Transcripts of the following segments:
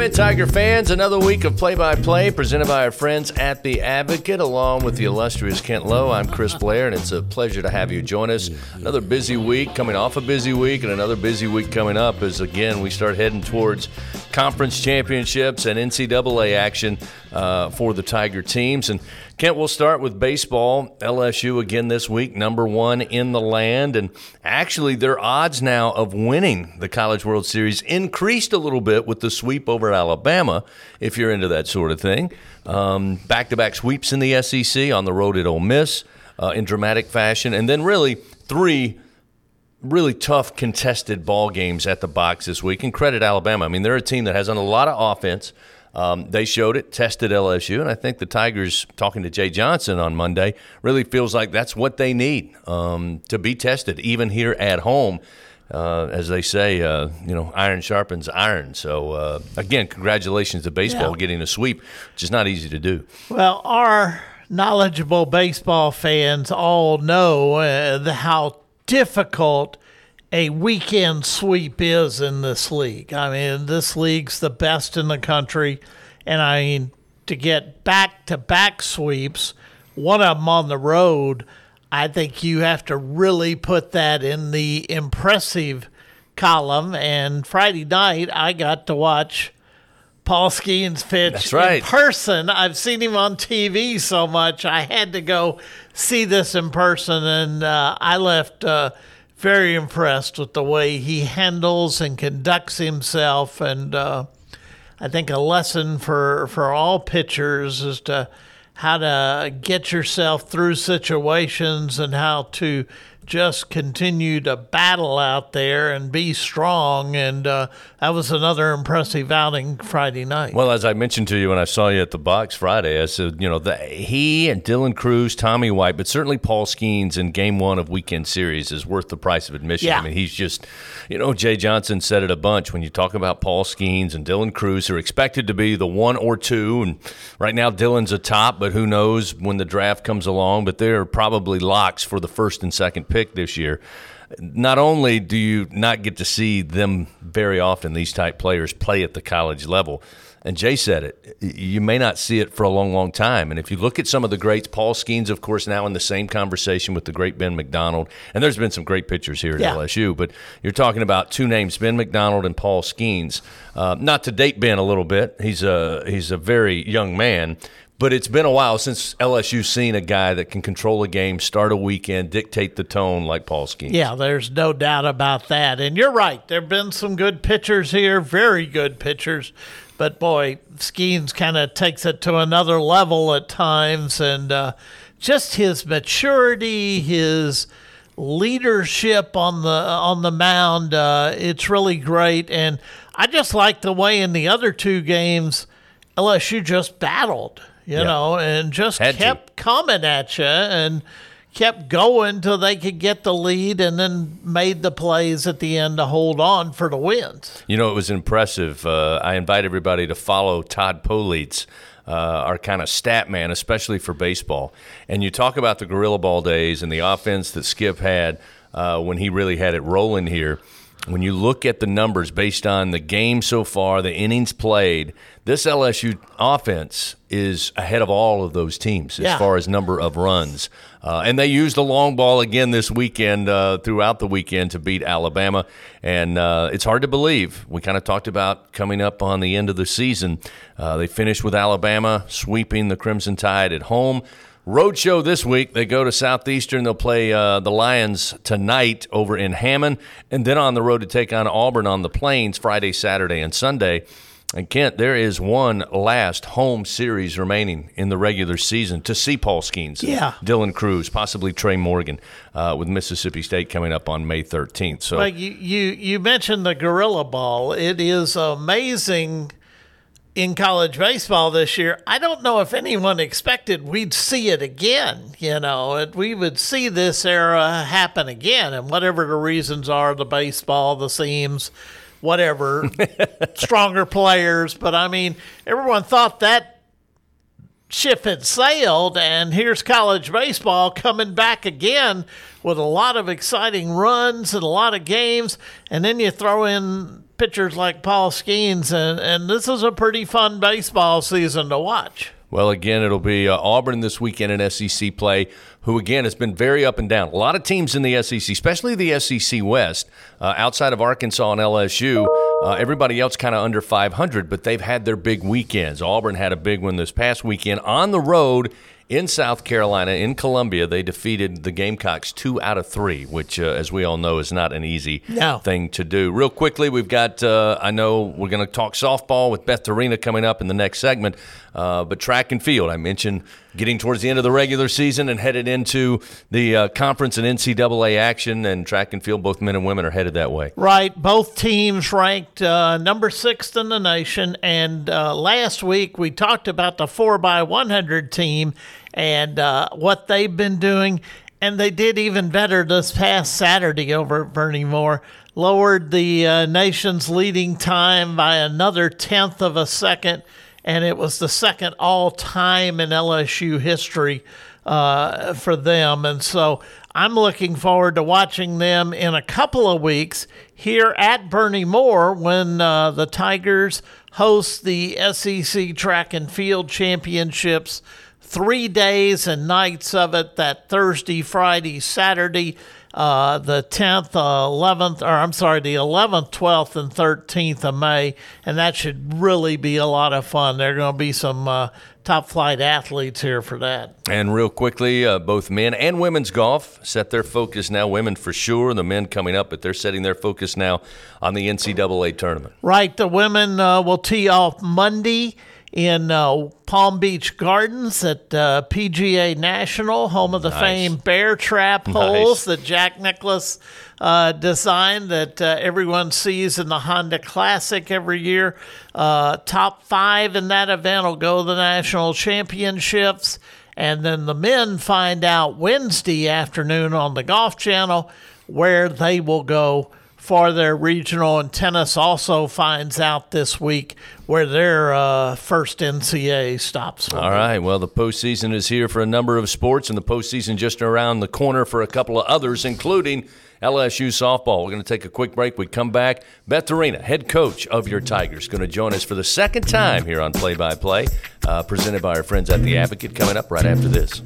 Welcome in, Tiger fans. Another week of play by play presented by our friends at The Advocate, along with the illustrious Kent Lowe. I'm Chris Blair, and it's a pleasure to have you join us. Another busy week, coming off a busy week, and another busy week coming up as, again, we start heading towards conference championships and NCAA action uh, for the Tiger teams. And Kent, we'll start with baseball. LSU again this week, number one in the land. And actually, their odds now of winning the College World Series increased a little bit with the sweep over Alabama, if you're into that sort of thing. Back to back sweeps in the SEC on the road at Ole Miss uh, in dramatic fashion. And then, really, three really tough contested ball games at the box this week. And credit Alabama. I mean, they're a team that has done a lot of offense. Um, they showed it, tested LSU, and I think the Tigers, talking to Jay Johnson on Monday, really feels like that's what they need um, to be tested, even here at home. Uh, as they say, uh, you know, iron sharpens iron. So uh, again, congratulations to baseball Yeah. getting a sweep, which is not easy to do. Well, our knowledgeable baseball fans all know uh, the, how difficult a weekend sweep is in this league. I mean, this league's the best in the country, and I mean to get back to back sweeps, one of them on the road. I think you have to really put that in the impressive column. And Friday night, I got to watch Paul Skenes pitch That's right. in person. I've seen him on TV so much. I had to go see this in person, and uh, I left uh, very impressed with the way he handles and conducts himself. And uh, I think a lesson for for all pitchers is to how to get yourself through situations and how to just continue to battle out there and be strong. And uh, that was another impressive outing Friday night. Well, as I mentioned to you when I saw you at the box Friday, I said, you know, the, he and Dylan Crews, Tommy White, but certainly Paul Skenes in game one of weekend series is worth the price of admission. Yeah. I mean, he's just, you know, Jay Johnson said it a bunch when you talk about Paul Skenes and Dylan Crews, who are expected to be the one or two. And right now, Dylan's a top, but who knows when the draft comes along. But they're probably locks for the first and second pick this year not only do you not get to see them very often, these type players play at the college level, and Jay said it, you may not see it for a long, long time. And if you look at some of the greats, Paul Skenes, of course, now in the same conversation with the great Ben McDonald, and there's been some great pitchers here at Yeah. LSU, but you're talking about two names, Ben McDonald and Paul Skenes. Uh, not to date Ben a little bit, he's a he's a very young man. But it's been a while since LSU's seen a guy that can control a game, start a weekend, dictate the tone like Paul Skenes. Yeah, there's no doubt about that. And you're right. There have been some good pitchers here, very good pitchers. But boy, Skenes kind of takes it to another level at times. And uh, just his maturity, his leadership on the on the mound, uh, it's really great. And I just like the way in the other two games, LSU just battled, you Yeah. know, and just Had to. kept coming at you and kept going till they could get the lead and then made the plays at the end to hold on for the wins. You know, it was impressive. Uh, I invite everybody to follow Todd Politz, uh, our kind of stat man, especially for baseball. And you talk about the Gorilla Ball days and the offense that Skip had uh, when he really had it rolling here. When you look at the numbers based on the game so far, the innings played, this LSU offense is ahead of all of those teams as Yeah. far as number of runs. Uh, and they used the long ball again this weekend, uh, throughout the weekend, to beat Alabama. And uh, it's hard to believe. We kind of talked about coming up on the end of the season. Uh, they finished with Alabama sweeping the Crimson Tide at home. Road show this week. They go to Southeastern. They'll play uh, the Lions tonight over in Hammond, and then on the road to take on Auburn on the Plains Friday, Saturday, and Sunday. And Kent, there is one last home series remaining in the regular season to see Paul Skenes, Yeah. Dylan Crews, possibly Trey Morgan, uh, with Mississippi State coming up on May 13th. So Like you, you, you mentioned the gorilla ball. It is amazing in college baseball this year. I don't know if anyone expected we'd see it again. You know, we would see this era happen again, and whatever the reasons are, the baseball, the seams, whatever, stronger players. But I mean, everyone thought that ship had sailed, and here's college baseball coming back again with a lot of exciting runs and a lot of games. And then you throw in pitchers like Paul Skenes, and, and this is a pretty fun baseball season to watch. Well, again, it'll be uh, Auburn this weekend in SEC play, who again has been very up and down. A lot of teams in the SEC, especially the SEC West, uh, outside of Arkansas and LSU. Uh, everybody else kind of under 500, but they've had their big weekends. Auburn had a big one this past weekend on the road in South Carolina, in Columbia, they defeated the Gamecocks two out of three, which, uh, as we all know, is not an easy no. thing to do. Real quickly, we've got, uh, I know we're going to talk softball with Beth Torina coming up in the next segment, uh, but track and field, I mentioned getting towards the end of the regular season and headed into the uh, conference and NCAA action, and track and field, both men and women are headed that way. Right. Both teams ranked uh, number sixth in the nation. And uh, last week we talked about the 4x100 team and uh, what they've been doing. And they did even better this past Saturday over at Bernie Moore. Lowered the uh, nation's leading time by another tenth of a second, and it was the second all time in LSU history uh, for them. And so I'm looking forward to watching them in a couple of weeks here at Bernie Moore when uh, the Tigers host the SEC Track and Field Championships three days and nights of it that Thursday, Friday, Saturday, uh, the 10th, uh, 11th, or I'm sorry, the 11th, 12th, and 13th of May. And that should really be a lot of fun. There are going to be some uh, top flight athletes here for that. And real quickly, uh, both men and women's golf set their focus now. Women for sure, the men coming up, but they're setting their focus now on the NCAA tournament. Right. The women uh, will tee off Monday in uh, Palm Beach Gardens at uh, PGA National, home of the nice. famed bear trap nice. holes that Jack Nicklaus uh, designed that uh, everyone sees in the Honda Classic every year. Uh, top five in that event will go to the national championships. And then the men find out Wednesday afternoon on the Golf Channel where they will go for their regional, and tennis also finds out this week where their uh, first NCAA stops. All right. Well, the postseason is here for a number of sports, and the postseason just around the corner for a couple of others, including LSU softball. We're going to take a quick break. We come back. Beth Torina, head coach of your Tigers, going to join us for the second time here on Play by Play, presented by our friends at The Advocate, coming up right after this.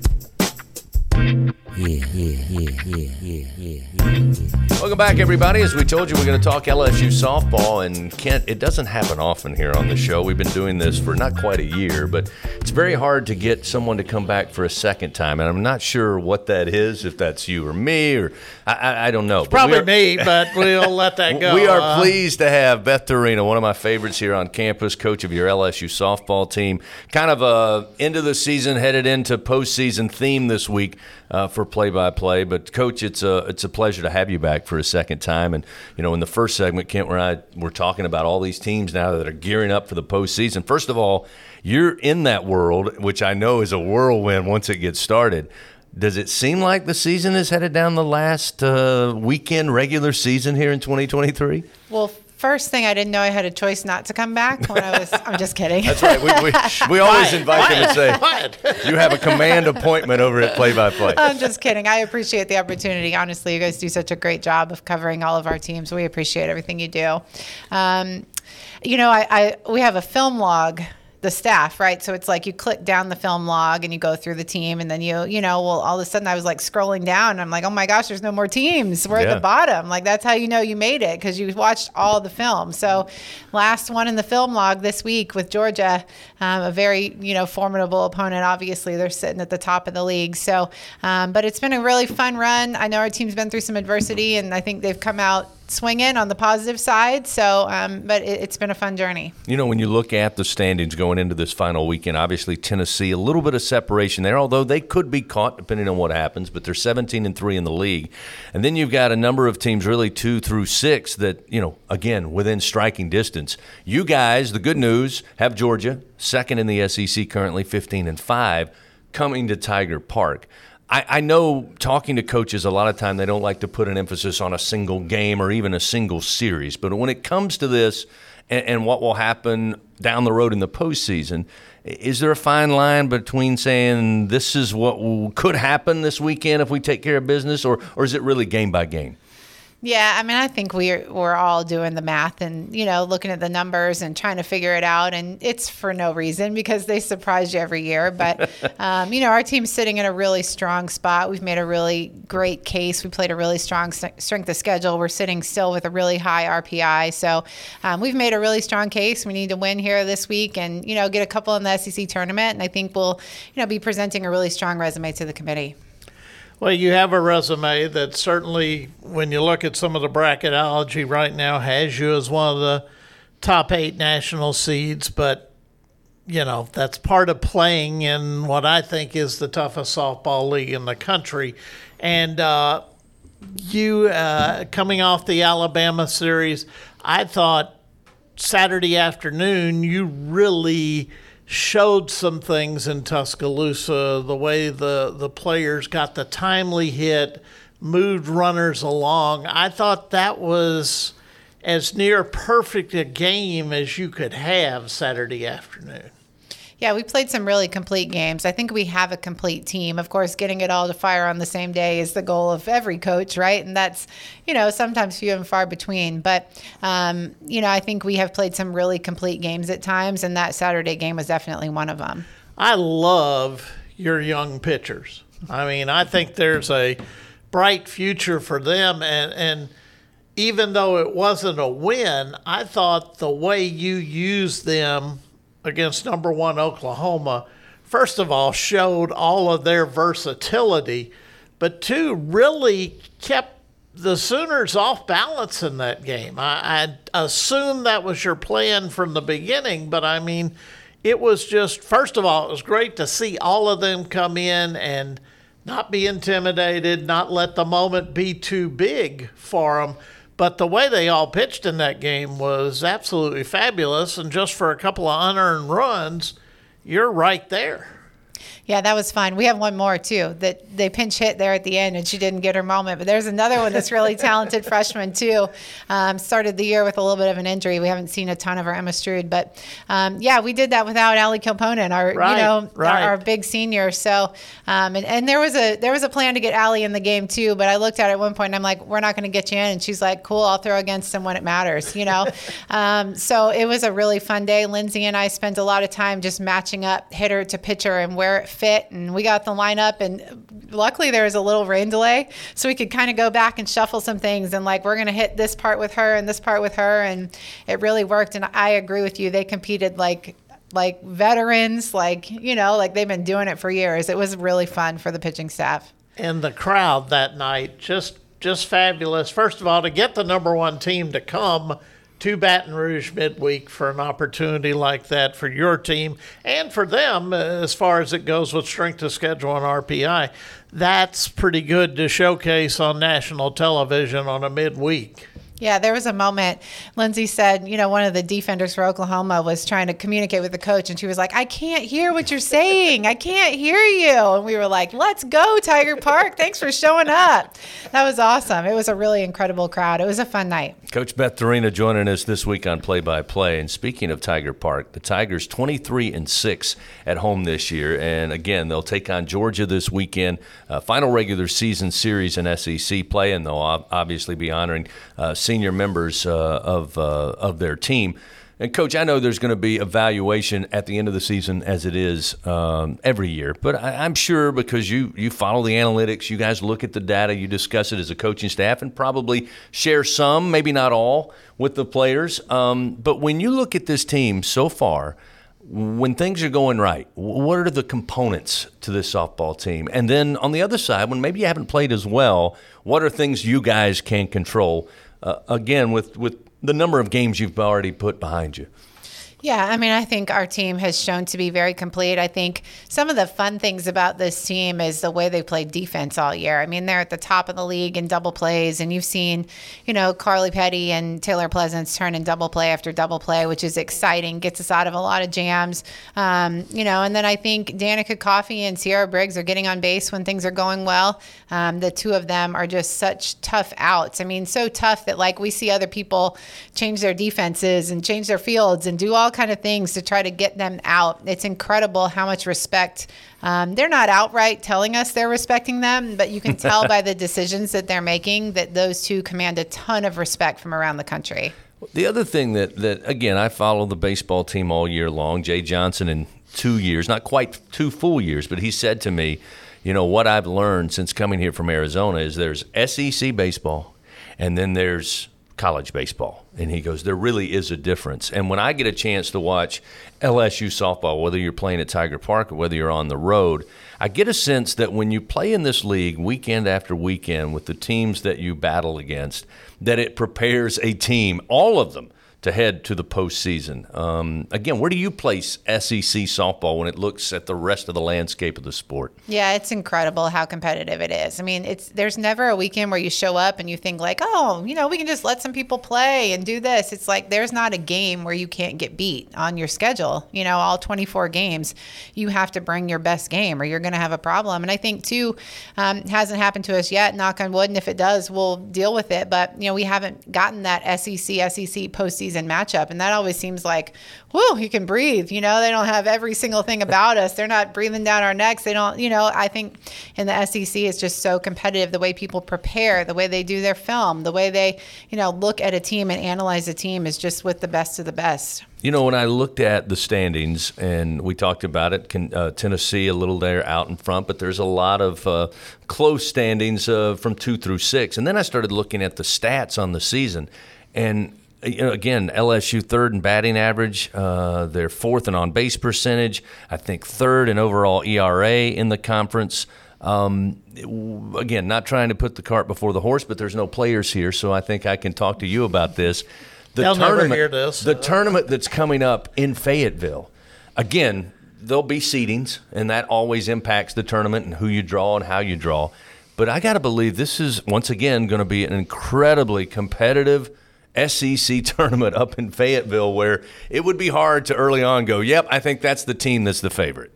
Yeah, yeah, yeah, yeah, yeah, yeah. Welcome back, everybody. As we told you, we're going to talk LSU softball. And Kent, it doesn't happen often here on the show. We've been doing this for not quite a year, but it's very hard to get someone to come back for a second time. And I'm not sure what that is, if that's you or me, or I, I, I don't know. It's probably are, me, but we'll let that go. We are uh, pleased to have Beth Torina, one of my favorites here on campus, coach of your LSU softball team. Kind of a end of the season, headed into postseason theme this week uh, for play by play. But coach, it's a it's a pleasure to have you back for a second time. And you know, in the first segment, Kent, where I we're talking about all these teams now that are gearing up for the postseason. First of all, you're in that world, which I know is a whirlwind once it gets started. Does it seem like the season is headed down the last uh, weekend regular season here in 2023? Well, first thing, I didn't know I had a choice not to come back when I was. I'm just kidding. That's right. We, we, we always invite them to say, "You have a command appointment over at Play by Play." I'm just kidding. I appreciate the opportunity. Honestly, you guys do such a great job of covering all of our teams. We appreciate everything you do. Um, you know, I, I we have a film log the staff, right? So it's like you click down the film log and you go through the team, and then you, you know, well, all of a sudden I was like scrolling down, and I'm like, oh my gosh, there's no more teams. We're yeah. at the bottom. Like that's how you know you made it because you watched all the film. So last one in the film log this week with Georgia, um, a very you know formidable opponent. Obviously, they're sitting at the top of the league. So, um, but it's been a really fun run. I know our team's been through some adversity, and I think they've come out swinging on the positive side. So, um, but it, has been a fun journey. You know, when you look at the standings going into this final weekend, obviously Tennessee a little bit of separation there, although they could be caught depending on what happens. But they're 17 and three in the league, and then you've got a number of teams, really two through six, that you know, again within striking distance. You guys, the good news, have Georgia second in the SEC currently, 15 and five, coming to Tiger Park. I, I, know talking to coaches a lot of time they don't like to put an emphasis on a single game or even a single series. But when it comes to this and, and what will happen down the road in the postseason, Is there a fine line between saying this is what could happen this weekend if we take care of business, or, or is it really game by game? Yeah, I mean, I think we're we're all doing the math and you know looking at the numbers and trying to figure it out, and it's for no reason because they surprise you every year. But um, you know, our team's sitting in a really strong spot. We've made a really great case. We played a really strong strength of schedule. We're sitting still with a really high RPI, so um, we've made a really strong case. We need to win here this week and you know get a couple in the SEC tournament, and I think we'll you know be presenting a really strong resume to the committee. Well, you have a resume that certainly, when you look at some of the bracketology right now, has you as one of the top eight national seeds. But, you know, that's part of playing in what I think is the toughest softball league in the country. And uh, you, uh, coming off the Alabama series, I thought Saturday afternoon, you really showed some things in Tuscaloosa, the way the, the players got the timely hit, moved runners along. I thought that was as near perfect a game as you could have Saturday afternoon. Yeah, we played some really complete games. I think we have a complete team. Of course, getting it all to fire on the same day is the goal of every coach, right? And that's, you know, sometimes few and far between. But, um, you know, I think we have played some really complete games at times, and that Saturday game was definitely one of them. I love your young pitchers. I mean, I think there's a bright future for them, and and even though it wasn't a win, I thought the way you used them against number one Oklahoma, first of all, showed all of their versatility, but two, really kept the Sooners off balance in that game. I, I assume that was your plan from the beginning, but I mean, it was just, first of all, it was great to see all of them come in and not be intimidated, not let the moment be too big for them. But the way they all pitched in that game was absolutely fabulous. And just for a couple of unearned runs, you're right there. Yeah, that was fun. We have one more too that they pinch hit there at the end, and she didn't get her moment. But there's another one that's really talented freshman too. Um, started the year with a little bit of an injury. We haven't seen a ton of her Emma Strude, but um, yeah, we did that without Ali Kilponen, our right, you know right. our, our, big senior. So um, and, and there was a there was a plan to get Allie in the game too, but I looked at it at one point and I'm like, we're not going to get you in, and she's like, cool, I'll throw against them when it matters, you know. Um, so it was a really fun day. Lindsay and I spent a lot of time just matching up hitter to pitcher and where it fit and we got the lineup and luckily there was a little rain delay so we could kind of go back and shuffle some things and like we're going to hit this part with her and this part with her and it really worked and I agree with you they competed like like veterans like you know like they've been doing it for years. It was really fun for the pitching staff. And the crowd that night just just fabulous. First of all to get the number one team to come to Baton Rouge midweek for an opportunity like that for your team and for them uh, as far as it goes with strength of schedule and RPI. That's pretty good to showcase on national television on a midweek. Yeah, there was a moment. Lindsay said, you know, one of the defenders for Oklahoma was trying to communicate with the coach, and she was like, I can't hear what you're saying. I can't hear you. And we were like, let's go, Tiger Park. Thanks for showing up. That was awesome. It was a really incredible crowd. It was a fun night. Coach Beth Torina joining us this week on Play by Play. And speaking of Tiger Park, the Tigers 23 and 6 at home this year. And again, they'll take on Georgia this weekend. Uh, final regular season series in SEC play, and they'll obviously be honoring uh, senior members uh, of uh, of their team. And coach, I know there's going to be evaluation at the end of the season, as it is um, every year. But I, am sure because you you follow the analytics, you guys look at the data, you discuss it as a coaching staff, and probably share some, maybe not all, with the players. Um, but when you look at this team so far, when things are going right, what are the components to this softball team? And then on the other side, when maybe you haven't played as well, what are things you guys can control? Uh, again with with the number of games you've already put behind you. Yeah, I mean, I think our team has shown to be very complete. I think some of the fun things about this team is the way they play defense all year. I mean, they're at the top of the league in double plays, and you've seen, you know, Karli Petty and Taylor Pleasants turn in double play after double play, which is exciting, gets us out of a lot of jams. Um, you know, and then I think Danieca Coffey and Ciara Briggs are getting on base when things are going well. Um, the two of them are just such tough outs. I mean, so tough that like we see other people change their defenses and change their fields and do all kind of things to try to get them out. It's incredible how much respect. Um, they're not outright telling us they're respecting them, but you can tell by the decisions that they're making that those two command a ton of respect from around the country. The other thing that, that again, I follow the baseball team all year long. Jay Johnson in two years, not quite two full years, but he said to me, you know, what I've learned since coming here from Arizona is there's SEC baseball and then there's college baseball. And he goes, there really is a difference. And when I get a chance to watch LSU softball, whether you're playing at Tiger Park or whether you're on the road, I get a sense that when you play in this league weekend after weekend with the teams that you battle against, that it prepares a team, all of them, to head to the postseason. Um, again, where do you place SEC softball when it looks at the rest of the landscape of the sport? Yeah, it's incredible how competitive it is. I mean, it's there's never a weekend where you show up and you think like, oh, you know, we can just let some people play and do this. It's like there's not a game where you can't get beat on your schedule. You know, all 24 games, you have to bring your best game or you're going to have a problem. And I think too, um, hasn't happened to us yet. Knock on wood. And if it does, we'll deal with it. But you know, we haven't gotten that SEC SEC postseason season matchup. And that always seems like, whoa, you can breathe. You know, they don't have every single thing about us. They're not breathing down our necks. They don't, you know, I think in the SEC it's just so competitive the way people prepare, the way they do their film, the way they, you know, look at a team and analyze a team is just with the best of the best. You know, when I looked at the standings, and we talked about it, can, uh, Tennessee a little there out in front, but there's a lot of uh, close standings uh, from two through six. And then I started looking at the stats on the season, and you know, again, LSU third in batting average. Uh, they're fourth in on base percentage. I think third in overall ERA in the conference. Um, again, not trying to put the cart before the horse, but there's no players here, so I think I can talk to you about this. The They'll tournament, never hear this. The tournament that's coming up in Fayetteville. Again, there'll be seedings, and that always impacts the tournament and who you draw and how you draw. But I got to believe this is once again going to be an incredibly competitive SEC tournament up in Fayetteville where it would be hard to early on go, yep, I think that's the team that's the favorite.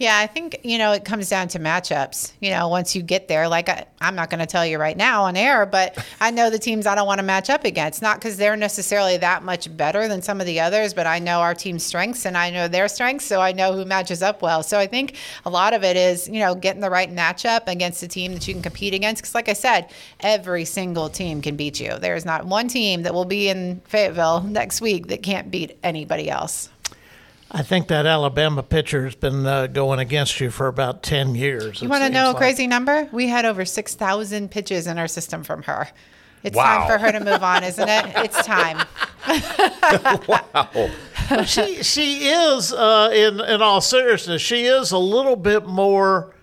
Yeah, I think, you know, it comes down to matchups. You know, once you get there, like I, am not going to tell you right now on air, but I know the teams I don't want to match up against. Not because they're necessarily that much better than some of the others, but I know our team's strengths and I know their strengths, so I know who matches up well. So I think a lot of it is, you know, getting the right matchup against a team that you can compete against. Because, like I said, every single team can beat you. There's not one team that will be in Fayetteville next week that can't beat anybody else. I think that Alabama pitcher has been uh, going against you for about 10 years. You want to know a like. crazy number? We had over 6,000 pitches in our system from her. It's wow. time for her to move on, isn't it? It's time. wow. she she is uh, in in all seriousness, she is a little bit more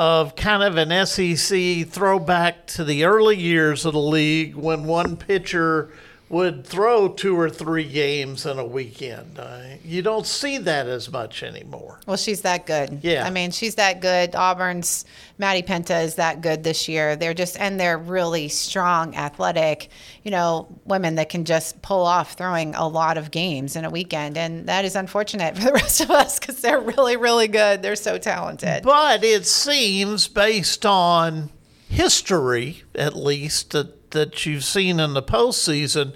of kind of an SEC throwback to the early years of the league when one pitcher would throw two or three games in a weekend. Uh, you don't see that as much anymore. Well, she's that good. Yeah. I mean, she's that good. Auburn's Maddie Penta is that good this year. They're just, and they're really strong, athletic, you know, women that can just pull off throwing a lot of games in a weekend. And that is unfortunate for the rest of us because they're really, really good. They're so talented. But it seems, based on history at least, that that you've seen in the postseason,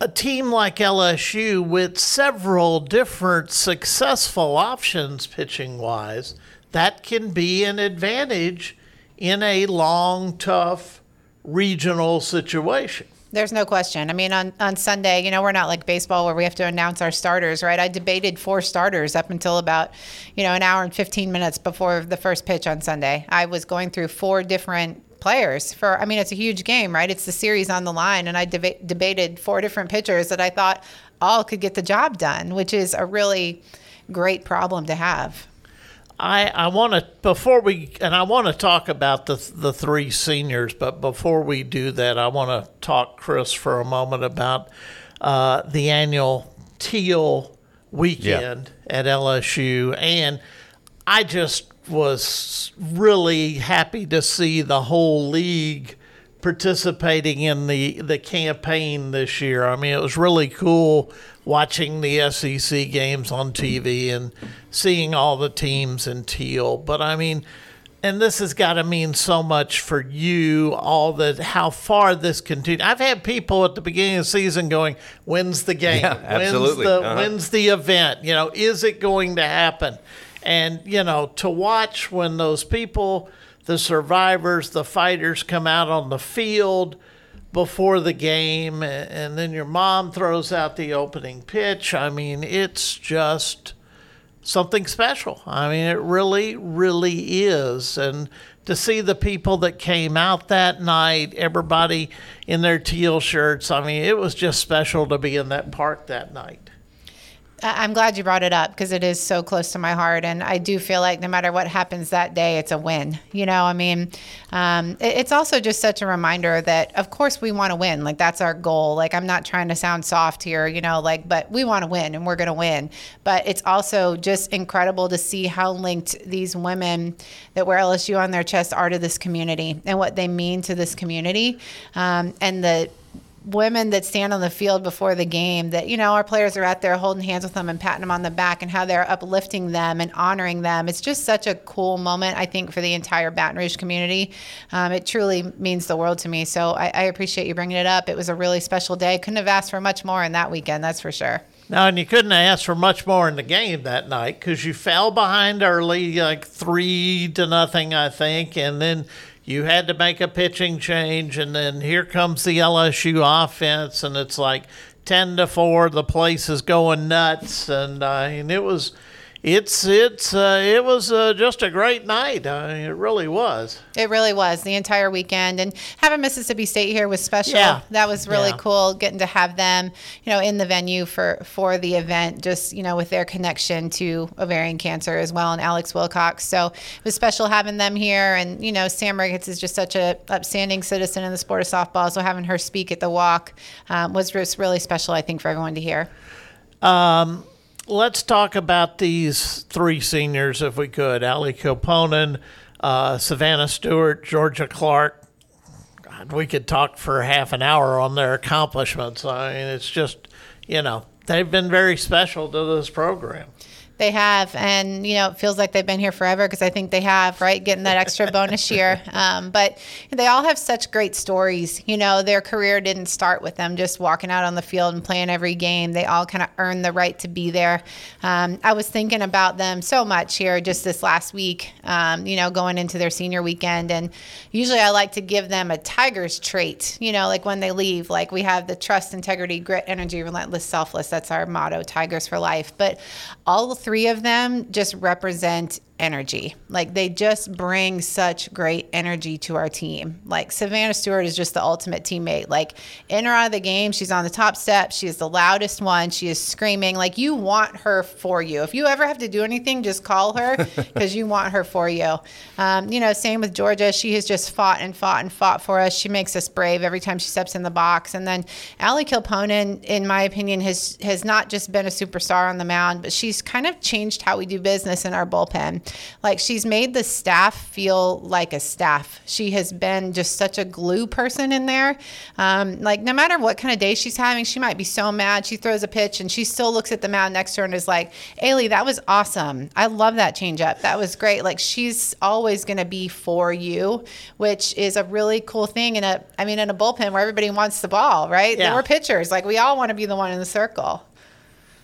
a team like LSU with several different successful options pitching wise, that can be an advantage in a long, tough regional situation. There's no question. I mean, on, on Sunday, you know, we're not like baseball where we have to announce our starters, right? I debated four starters up until about, you know, an hour and 15 minutes before the first pitch on Sunday. I was going through four different players for i mean it's a huge game right? It's the series on the line and i deba- debated four different pitchers that i thought all could get the job done which is a really great problem to have. I, I want to before we and I want to talk about the the three seniors, but before we do that, I want to talk Chris for a moment about uh, the annual Teal weekend yeah. at LSU, and I just was really happy to see the whole league participating in the, the campaign this year. I mean, it was really cool watching the SEC games on TV and seeing all the teams in teal. But I mean, and this has got to mean so much for you all that how far this continues i've had people at the beginning of the season going when's the game Yeah, absolutely. when's the, Uh-huh. when's the event you know is it going to happen and you know to watch when those people the survivors the fighters come out on the field before the game and then your mom throws out the opening pitch i mean it's just something special. I mean, it really, really is. And to see the people that came out that night, everybody in their teal shirts, I mean, it was just special to be in that park that night. I'm glad you brought it up because it is so close to my heart, and I do feel like no matter what happens that day, it's a win. You know, I mean, um, it- it's also just such a reminder that, of course, we want to win. Like that's our goal. Like I'm not trying to sound soft here, you know, like, but we want to win, and we're going to win. But it's also just incredible to see how linked these women that wear LSU on their chest are to this community and what they mean to this community, um, and the women that stand on the field before the game that you know our players are out there holding hands with them and patting them on the back and how they're uplifting them and honoring them. It's just such a cool moment i think for the entire baton rouge community. Um, it truly means the world to me. So I, I appreciate you bringing it up. It was a really special day. Couldn't have asked for much more in that weekend that's for sure. Now, and you couldn't ask for much more in the game that night because you fell behind early, like three to nothing, I think, and then you had to make a pitching change, and then here comes the LSU offense, and it's like ten to four. The place is going nuts, and uh, and it was. It's it's uh, it was uh, just a great night. Uh, it really was. It really was the entire weekend, and having Mississippi State here was special. Yeah. That was really Yeah. cool getting to have them, you know, in the venue for for the event. Just you know, with their connection to ovarian cancer as well, and Alex Wilcox. So it was special having them here, and you know, Sam Ricketts is just such a upstanding citizen in the sport of softball. So having her speak at the walk um, was just really special, I think, for everyone to hear. Let's talk about these three seniors, if we could. Ali Kilponen, uh, Savannah Stewart, Georgia Clark. God, we could talk for half an hour on their accomplishments. I mean, it's just, you know, they've been very special to this program. They have, and you know, it feels like they've been here forever because I think they have, right? Getting that extra bonus year. Um, but they all have such great stories. You know, their career didn't start with them just walking out on the field and playing every game. They all kind of earned the right to be there. Um, I was thinking about them so much here just this last week, um, you know, going into their senior weekend. And usually I like to give them a Tigers trait, you know, like when they leave, like we have the trust, integrity, grit, energy, relentless, selfless. That's our motto, Tigers for life. But all three of them just represent energy. Like they just bring such great energy to our team. Like Savannah Stewart is just the ultimate teammate. Like in or out of the game, she's on the top step. She is the loudest one. She is screaming. Like you want her for you. If you ever have to do anything, just call her because you want her for you. Um, you know, same with Georgia. She has just fought and fought and fought for us. She makes us brave every time she steps in the box. And then Ali Kilponen, in my opinion, has has not just been a superstar on the mound, but she's kind of changed how we do business in our bullpen. Like she's made the staff feel like a staff. She has been just such a glue person in there. Um, like no matter what kind of day she's having, she might be so mad. She throws a pitch and she still looks at the mound next to her and is like, "Ailey, that was awesome. I love that changeup. That was great." Like she's always going to be for you, which is a really cool thing in a. I mean, in a bullpen where everybody wants the ball, right? Yeah. We're pitchers. Like we all want to be the one in the circle.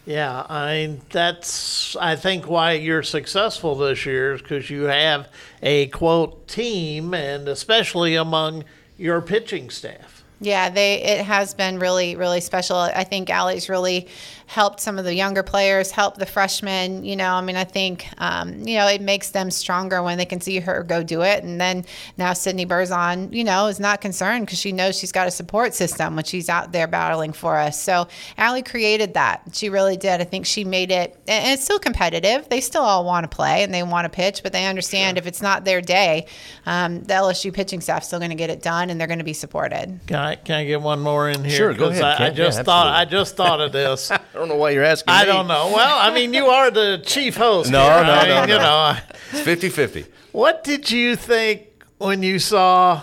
Yeah, I mean that's I think why you're successful this year is because you have a quote team, and especially among your pitching staff. Yeah, they it has been really really special. I think Allie's really helped some of the younger players, helped the freshmen. You know, I mean, I think um, you know it makes them stronger when they can see her go do it. And then now Sydney Berzon, you know, is not concerned because she knows she's got a support system when she's out there battling for us. So Allie created that. She really did. I think she made it, and it's still competitive. They still all want to play and they want to pitch, but they understand if it's not their day, um, the LSU pitching staff's still going to get it done, and they're going to be supported. Can I can I get one more in here? Sure, go 'Cause ahead, I, I just Yeah, thought I just thought of this. I don't know why you're asking I me. don't know. Well, I mean, you are the chief host. No, here. no, I no, mean, You know, It's 50 50. what did you think when you saw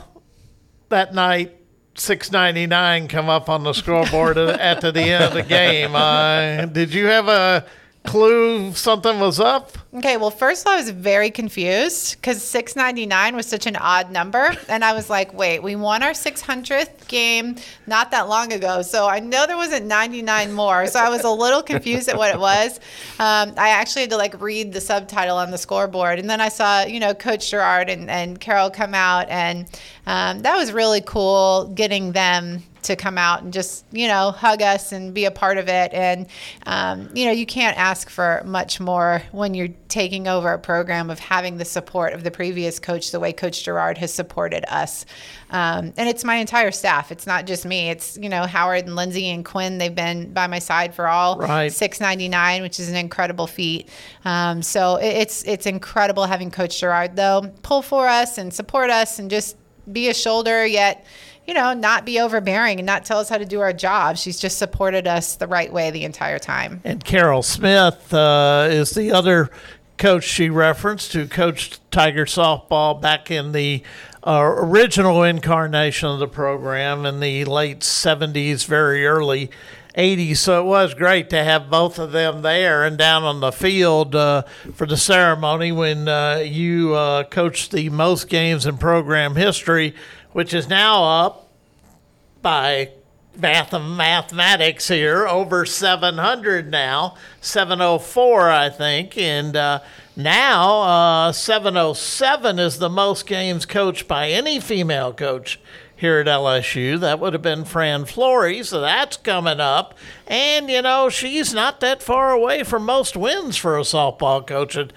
that night? Six ninety nine come up on the scoreboard at at the end of the game. Uh, did you have a clue something was up? Okay, well, first I was very confused because 699 was such an odd number. And I was like, wait, we won our 600th game not that long ago. So I know there wasn't 99 more. So I was a little confused at what it was. Um, I actually had to like read the subtitle on the scoreboard. And then I saw, you know, Coach Girouard and, and Carol come out. And um, that was really cool getting them to come out and just you know hug us and be a part of it. And um, you know you can't ask for much more when you're taking over a program of having the support of the previous coach the way coach girouard has supported us. Um, and it's my entire staff. It's not just me. It's you know howard and lindsay and quinn. They've been by my side for all right. 699 which is an incredible feat. Um, so it's it's incredible having coach girouard though pull for us and support us and just be a shoulder yet you know, not be overbearing and not tell us how to do our job. She's just supported us the right way the entire time. And Carol Smith uh, is the other coach she referenced who coached Tiger softball back in the uh, original incarnation of the program in the late 70s, very early 80s. So it was great to have both of them there and down on the field uh, for the ceremony when uh, you uh, coached the most games in program history which is now up by math mathematics here over 700 now 704 i think and uh, now uh, 707 is the most games coached by any female coach here at lsu that would have been fran flory so that's coming up. And you know she's not that far away from most wins for a softball coach at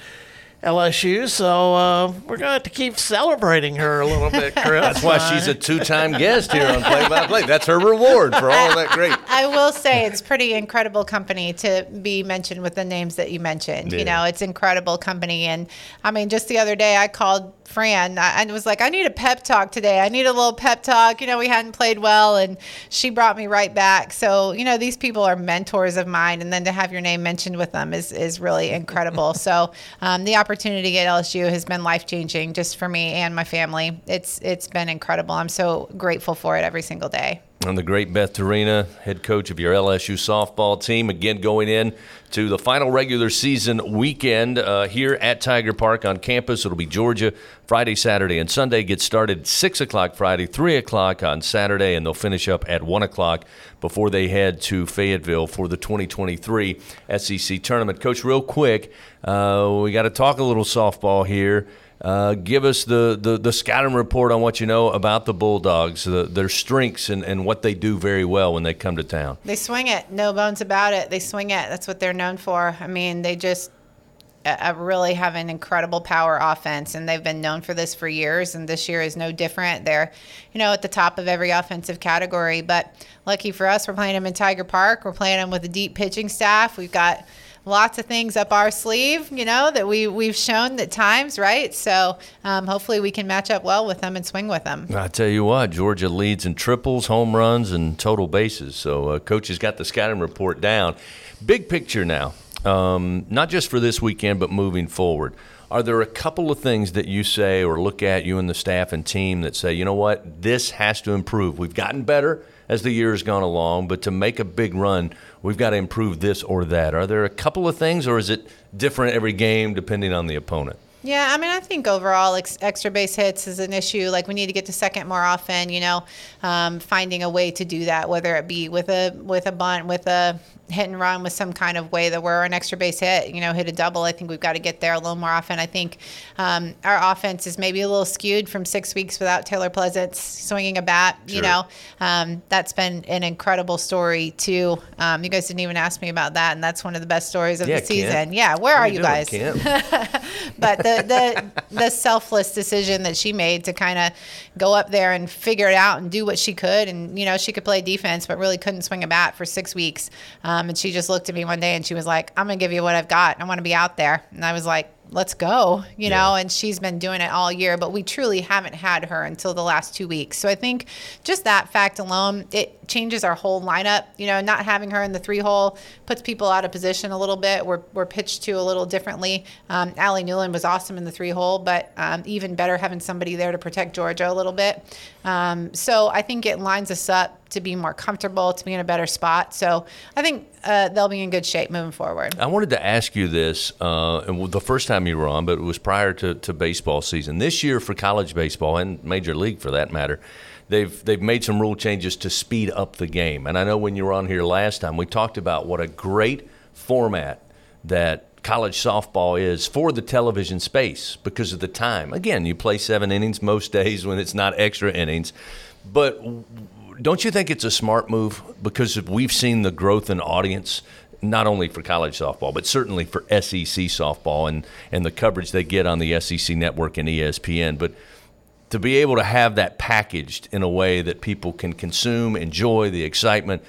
LSU. So uh, we're going to have to keep celebrating her a little bit, Chris. That's why she's a two-time guest here on Play by Play. That's her reward for all that great. I will say it's pretty incredible company to be mentioned with the names that you mentioned. Yeah. You know, it's incredible company, and I mean, just the other day I called Fran. I, was like, I need a pep talk today. I need a little pep talk. You know, we hadn't played well, and she brought me right back. So, you know, these people are mentors of mine, and then to have your name mentioned with them is is really incredible. so, um, the opportunity at LSU has been life changing just for me and my family. It's it's been incredible. I'm so grateful for it every single day. And the great Beth Torina, head coach of your LSU softball team, again going in to the final regular season weekend uh, here at Tiger Park on campus. It'll be Georgia Friday, Saturday, and Sunday. Get started six o'clock Friday, three o'clock on Saturday, and they'll finish up at one o'clock before they head to Fayetteville for the 2023 SEC tournament. Coach, real quick, uh, we got to talk a little softball here. Uh, give us the, the, the scouting report on what you know about the Bulldogs, the, their strengths, and, and what they do very well when they come to town. They swing it, no bones about it. They swing it. That's what they're known for. I mean, they just uh, really have an incredible power offense, and they've been known for this for years. And this year is no different. They're, you know, at the top of every offensive category. But lucky for us, we're playing them in Tiger Park. We're playing them with a deep pitching staff. We've got lots of things up our sleeve, you know, that we we've shown at times, right? So um, hopefully we can match up well with them and swing with them. I tell you what, Georgia leads in triples, home runs, and total bases. So uh, coach has got the scouting report down. Big picture now, um, not just for this weekend, but moving forward. Are there a couple of things that you say or look at you and the staff and team that say, you know what, this has to improve? We've gotten better as the year has gone along, but to make a big run, we've got to improve this or that. Are there a couple of things, or is it different every game depending on the opponent? Yeah, I mean, I think overall ex- extra base hits is an issue. Like we need to get to second more often. You know, um, finding a way to do that, whether it be with a with a bunt, with a hit and run with some kind of way that we're an extra base hit, you know, hit a double. I think we've got to get there a little more often. I think um, our offense is maybe a little skewed from six weeks without Taylor Pleasants swinging a bat. Sure. You know, um, that's been an incredible story too. Um, you guys didn't even ask me about that, and that's one of the best stories of yeah, the season. Kent. Yeah, where are you, you guys? but the the the selfless decision that she made to kind of go up there and figure it out and do what she could, and you know, she could play defense, but really couldn't swing a bat for six weeks. Um, Um, and she just looked at me one day and she was like, I'm going to give you what I've got. I want to be out there. And I was like, let's go, you know, and she's been doing it all year, but we truly haven't had her until the last two weeks. So I think just that fact alone, it changes our whole lineup. You know, not having her in the three hole puts people out of position a little bit. We're, we're pitched to a little differently. Um, Allie Newland was awesome in the three hole, but um, even better having somebody there to protect Georgia a little bit. Um, so I think it lines us up to be more comfortable, to be in a better spot. So I think uh, they'll be in good shape moving forward. I wanted to ask you this, uh, and the first time you were on, but it was prior to, to baseball season. This year for college baseball and Major League for that matter, they've they've made some rule changes to speed up the game. And I know when you were on here last time, we talked about what a great format that college softball is for the television space because of the time. Again, you play seven innings most days when it's not extra innings, but don't you think it's a smart move because we've seen the growth in audience not only for college softball but certainly for SEC softball and and the coverage they get on the SEC network and ESPN but to be able to have that packaged in a way that people can consume enjoy the excitement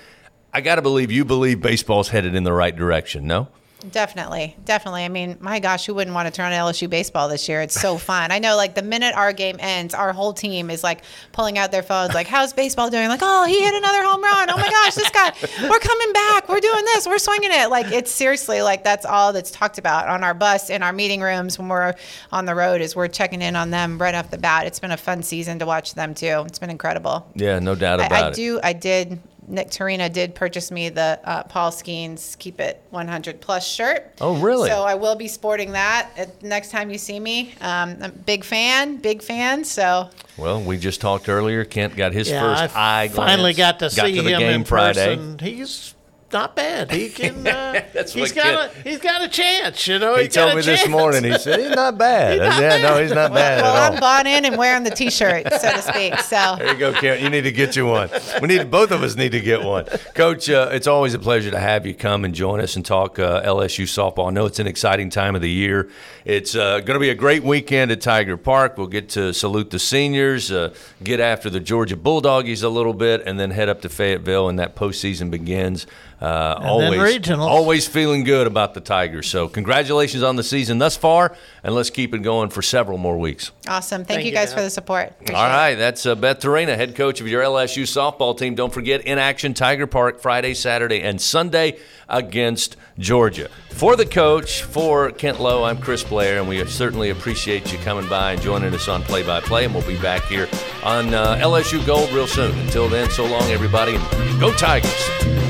I got to believe you believe baseball's headed in the right direction no Definitely, definitely. I mean, my gosh, who wouldn't want to turn on LSU baseball this year? It's so fun. I know, like the minute our game ends, our whole team is like pulling out their phones, like, "How's baseball doing?" Like, "Oh, he hit another home run. Oh my gosh, this guy, we're coming back. We're doing this. We're swinging it." Like, it's seriously like that's all that's talked about on our bus in our meeting rooms when we're on the road. Is we're checking in on them right off the bat. It's been a fun season to watch them too. It's been incredible. Yeah, no doubt about I, I it. do. I did Nick Torina did purchase me the uh, Paul Skenes Keep It 100 Plus shirt. Oh, really? So I will be sporting that at, next time you see me. Um, I'm a big fan, big fan. So. Well, we just talked earlier. Kent got his Yeah, first I eye finally glance. got to see the him game in Friday. person. He's not bad. He can. Uh, That's he's what got Kent- a he's got a chance. You know, He he's told a me this morning. He said he's not bad. not yeah, no, he's not bad Well, at I'm all. bought in and wearing the T-shirt, so to speak. So. There you go, Kent. You need to get you one. We need both of us need to get one. Coach, uh, it's always a pleasure to have you come and join us and talk uh, LSU softball. I know it's an exciting time of the year. It's uh, going to be a great weekend at Tiger Park. We'll get to salute the seniors, uh, get after the Georgia Bulldoggies a little bit, and then head up to Fayetteville, and that postseason begins. Uh, always, regionals. always feeling good about the Tigers. So, congratulations on the season thus far, and let's keep it going for several more weeks. Awesome. Thank, Thank you you, guys Dad. for the support. Appreciate All it. that's uh, Beth Torina, head coach of your LSU softball team. Don't forget, in action, Tiger Park, Friday, Saturday, and Sunday against Georgia. For the coach, for Kent Lowe, I'm Chris Blair, and we certainly appreciate you coming by and joining us on Play by Play. And we'll be back here on uh, LSU Gold real soon. Until then, so long, everybody. and Go Tigers.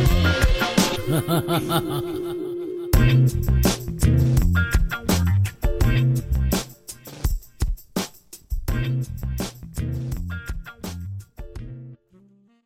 Ha ha ha ha ha ha!